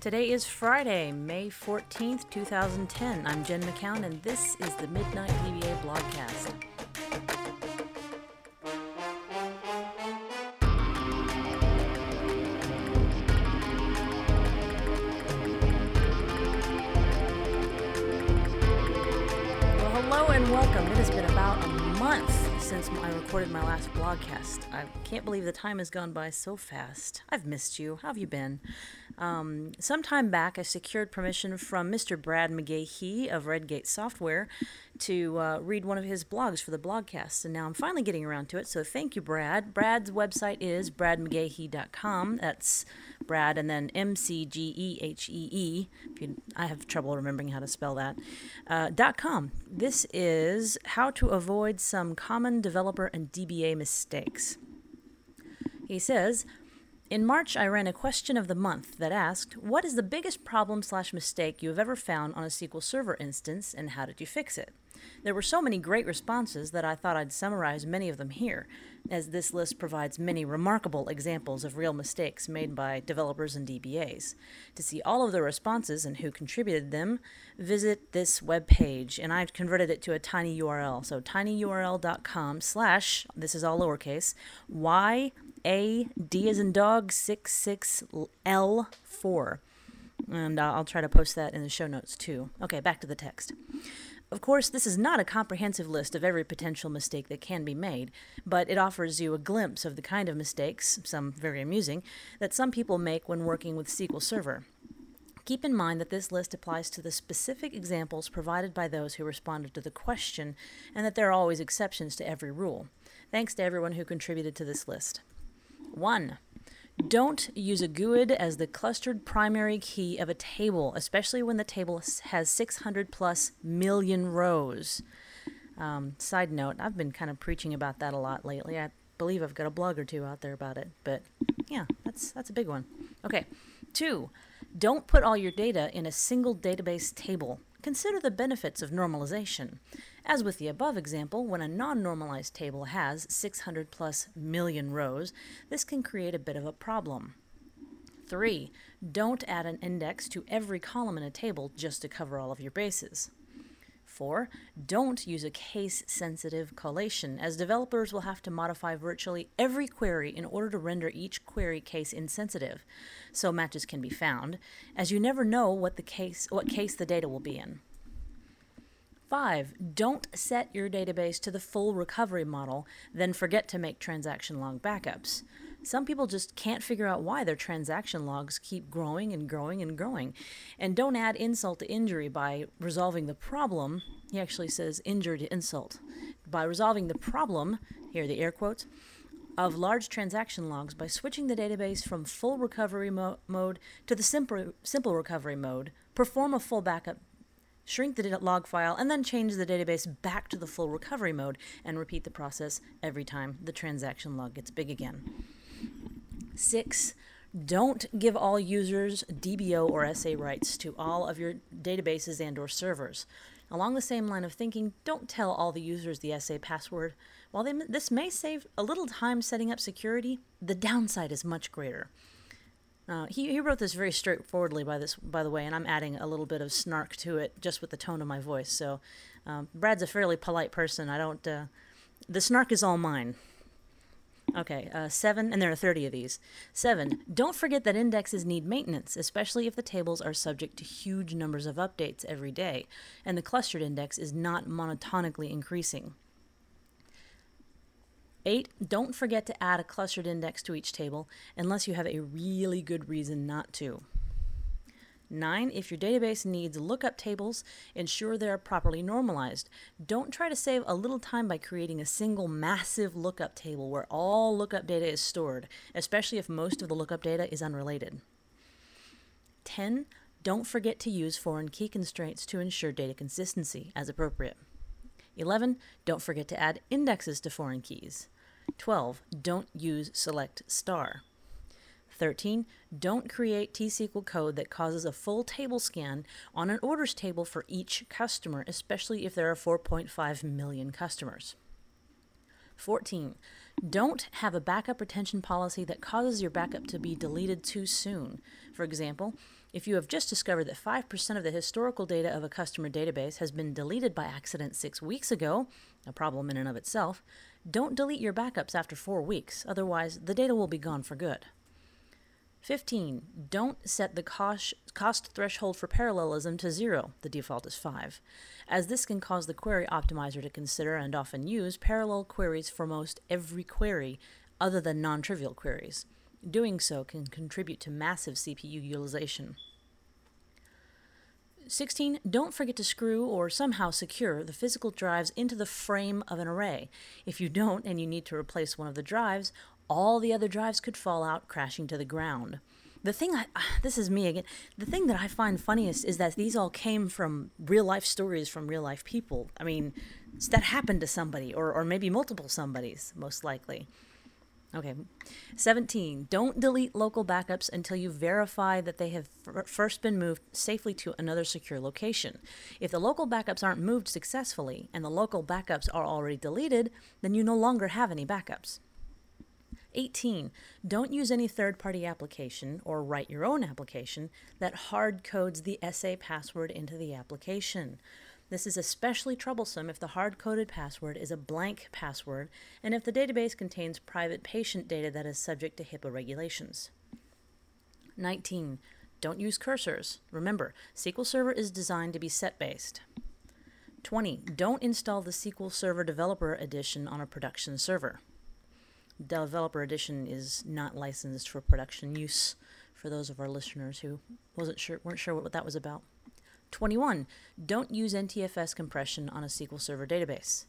Today is Friday, May 14th, 2010. I'm Jen McCown, and this is the Midnight DBA Blogcast. Well, hello and welcome. It has been about a month since I recorded my last blogcast. I can't believe the time has gone by so fast. I've missed you. How have you been? Um, some time back, I secured permission from Mr. Brad McGehee of Redgate Software to uh, read one of his blogs for the blogcast, and now I'm finally getting around to it. So thank you, Brad. Brad's website is bradmcgehee.com. That's Brad and then M C G E H E E. I have trouble remembering how to spell that. Uh, dot com. This is how to avoid some common developer and DBA mistakes. He says, in March, I ran a question of the month that asked, What is the biggest problem slash mistake you have ever found on a SQL Server instance, and how did you fix it? There were so many great responses that I thought I'd summarize many of them here, as this list provides many remarkable examples of real mistakes made by developers and DBAs. To see all of the responses and who contributed them, visit this web page, and I've converted it to a tiny URL. So tinyurl.com slash, this is all lowercase, y a D as in dog six six L four, and uh, I'll try to post that in the show notes too. Okay, back to the text. Of course, this is not a comprehensive list of every potential mistake that can be made, but it offers you a glimpse of the kind of mistakes, some very amusing, that some people make when working with SQL Server. Keep in mind that this list applies to the specific examples provided by those who responded to the question, and that there are always exceptions to every rule. Thanks to everyone who contributed to this list. 1. Don't use a GUID as the clustered primary key of a table, especially when the table has 600 plus million rows. Um, side note, I've been kind of preaching about that a lot lately. I believe I've got a blog or two out there about it, but yeah, that's that's a big one. Okay. 2. Don't put all your data in a single database table. Consider the benefits of normalization. As with the above example, when a non-normalized table has 600 plus million rows, this can create a bit of a problem. 3. Don't add an index to every column in a table just to cover all of your bases. 4. Don't use a case sensitive collation, as developers will have to modify virtually every query in order to render each query case insensitive, so matches can be found, as you never know what, the case, what case the data will be in. Five, don't set your database to the full recovery model, then forget to make transaction log backups. Some people just can't figure out why their transaction logs keep growing and growing and growing. And don't add insult to injury by resolving the problem. He actually says injury to insult. By resolving the problem, here are the air quotes, of large transaction logs by switching the database from full recovery mo- mode to the simple, simple recovery mode, perform a full backup shrink the log file, and then change the database back to the full recovery mode and repeat the process every time the transaction log gets big again. Six, don't give all users DBO or SA rights to all of your databases and or servers. Along the same line of thinking, don't tell all the users the SA password. While they, this may save a little time setting up security, the downside is much greater. Uh, he, he wrote this very straightforwardly by this by the way, and I'm adding a little bit of snark to it just with the tone of my voice. So, um, Brad's a fairly polite person. I don't. Uh, the snark is all mine. Okay, uh, seven, and there are 30 of these. Seven, don't forget that indexes need maintenance, especially if the tables are subject to huge numbers of updates every day, and the clustered index is not monotonically increasing. 8. Don't forget to add a clustered index to each table unless you have a really good reason not to. 9. If your database needs lookup tables, ensure they are properly normalized. Don't try to save a little time by creating a single massive lookup table where all lookup data is stored, especially if most of the lookup data is unrelated. 10. Don't forget to use foreign key constraints to ensure data consistency as appropriate. 11. Don't forget to add indexes to foreign keys. 12. Don't use select star. 13. Don't create T-SQL code that causes a full table scan on an orders table for each customer, especially if there are 4.5 million customers. 14. Don't have a backup retention policy that causes your backup to be deleted too soon. For example, if you have just discovered that 5% of the historical data of a customer database has been deleted by accident six weeks ago, a problem in and of itself, don't delete your backups after four weeks, otherwise, the data will be gone for good. 15. Don't set the cost, cost threshold for parallelism to zero, the default is 5, as this can cause the query optimizer to consider and often use parallel queries for most every query other than non trivial queries. Doing so can contribute to massive CPU utilization. 16. Don't forget to screw or somehow secure the physical drives into the frame of an array. If you don't and you need to replace one of the drives, all the other drives could fall out, crashing to the ground. The thing I, ah, this is me again, the thing that I find funniest is that these all came from real life stories from real life people. I mean, that happened to somebody, or, or maybe multiple somebodies, most likely. Okay. 17. Don't delete local backups until you verify that they have f- first been moved safely to another secure location. If the local backups aren't moved successfully and the local backups are already deleted, then you no longer have any backups. 18. Don't use any third party application or write your own application that hard codes the SA password into the application. This is especially troublesome if the hard coded password is a blank password and if the database contains private patient data that is subject to HIPAA regulations. 19. Don't use cursors. Remember, SQL Server is designed to be set based. 20. Don't install the SQL Server Developer Edition on a production server. Developer Edition is not licensed for production use for those of our listeners who wasn't sure weren't sure what that was about. 21. Don't use NTFS compression on a SQL Server database.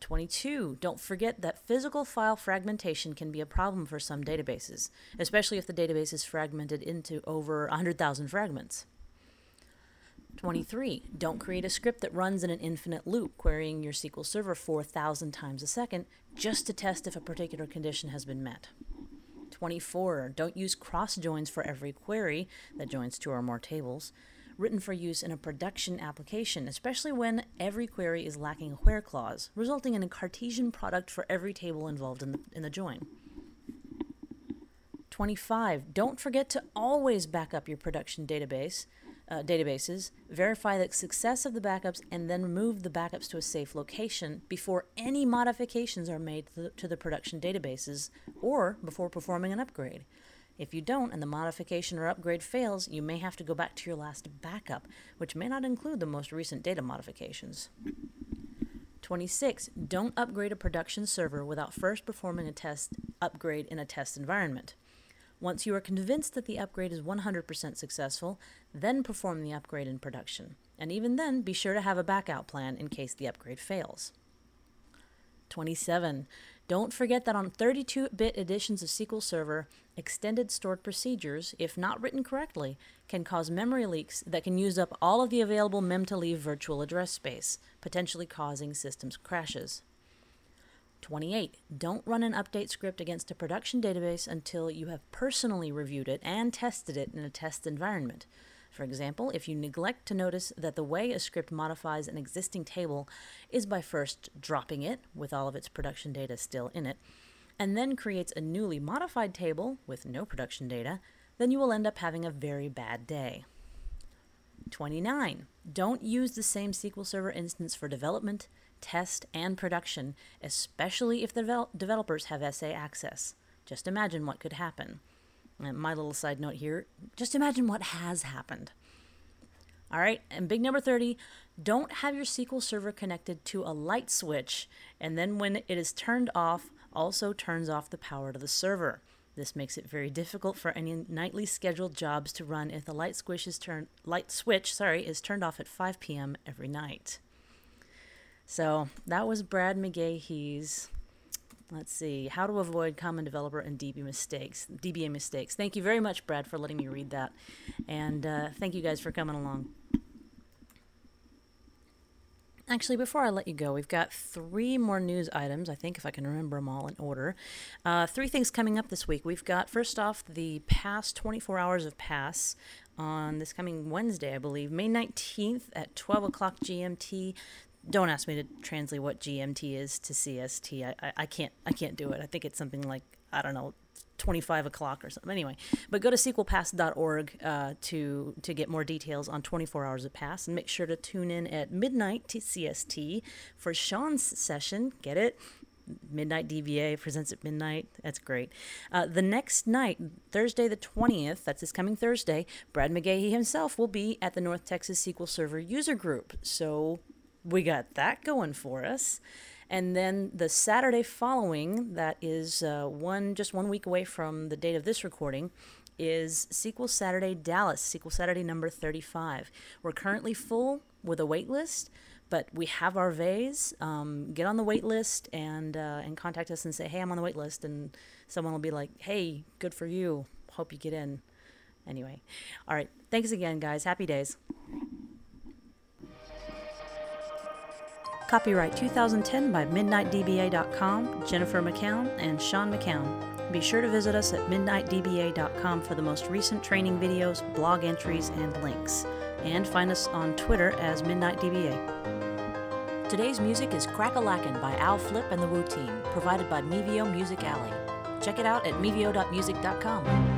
22. Don't forget that physical file fragmentation can be a problem for some databases, especially if the database is fragmented into over 100,000 fragments. 23. Don't create a script that runs in an infinite loop, querying your SQL Server 4,000 times a second just to test if a particular condition has been met. 24. Don't use cross joins for every query that joins two or more tables, written for use in a production application, especially when every query is lacking a where clause, resulting in a Cartesian product for every table involved in the, in the join. 25. Don't forget to always back up your production database uh, databases, verify the success of the backups, and then remove the backups to a safe location before any modifications are made to the production databases or before performing an upgrade. If you don't and the modification or upgrade fails, you may have to go back to your last backup, which may not include the most recent data modifications. 26. Don't upgrade a production server without first performing a test upgrade in a test environment. Once you are convinced that the upgrade is 100% successful, then perform the upgrade in production. And even then, be sure to have a backup plan in case the upgrade fails. 27. Don't forget that on 32 bit editions of SQL Server, extended stored procedures, if not written correctly, can cause memory leaks that can use up all of the available mem to leave virtual address space, potentially causing systems crashes. 28. Don't run an update script against a production database until you have personally reviewed it and tested it in a test environment. For example, if you neglect to notice that the way a script modifies an existing table is by first dropping it, with all of its production data still in it, and then creates a newly modified table with no production data, then you will end up having a very bad day. 29. Don't use the same SQL Server instance for development, test, and production, especially if the devel- developers have SA access. Just imagine what could happen. And my little side note here just imagine what has happened. All right, and big number 30 don't have your SQL Server connected to a light switch, and then when it is turned off, also turns off the power to the server. This makes it very difficult for any nightly scheduled jobs to run if the light turned light switch, sorry, is turned off at 5 p.m. every night. So that was Brad McGehee's. Let's see how to avoid common developer and DB mistakes, DBA mistakes. Thank you very much, Brad, for letting me read that, and uh, thank you guys for coming along. Actually, before I let you go, we've got three more news items, I think, if I can remember them all in order. Uh, three things coming up this week. We've got, first off, the past 24 hours of PASS on this coming Wednesday, I believe, May 19th at 12 o'clock GMT don't ask me to translate what GMT is to CST. I, I, I can't I can't do it. I think it's something like I don't know 25 o'clock or something. Anyway, but go to sqlpass.org uh, to to get more details on 24 hours of pass, and make sure to tune in at midnight to CST for Sean's session. Get it? Midnight DBA presents at midnight. That's great. Uh, the next night, Thursday the 20th, that's this coming Thursday, Brad McGehee himself will be at the North Texas SQL Server user group. So we got that going for us. And then the Saturday following, that is uh, one just one week away from the date of this recording, is SQL Saturday Dallas, SQL Saturday number 35. We're currently full with a wait list, but we have our vase. Um, get on the wait list and uh, and contact us and say, hey, I'm on the wait list, and someone will be like, hey, good for you. Hope you get in. Anyway, all right. Thanks again, guys. Happy days. Copyright 2010 by MidnightDBA.com, Jennifer McCown, and Sean McCown. Be sure to visit us at MidnightDBA.com for the most recent training videos, blog entries, and links. And find us on Twitter as MidnightDBA. Today's music is Crack-a-Lackin' by Al Flip and the Wu Team, provided by Mevio Music Alley. Check it out at mevio.music.com.